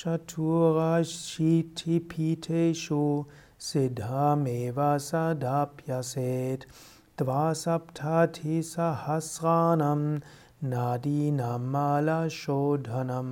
chaturashitipiteshu siddhameva sadapyaset dvasaptati sahasranam Nadinamala malashodhanam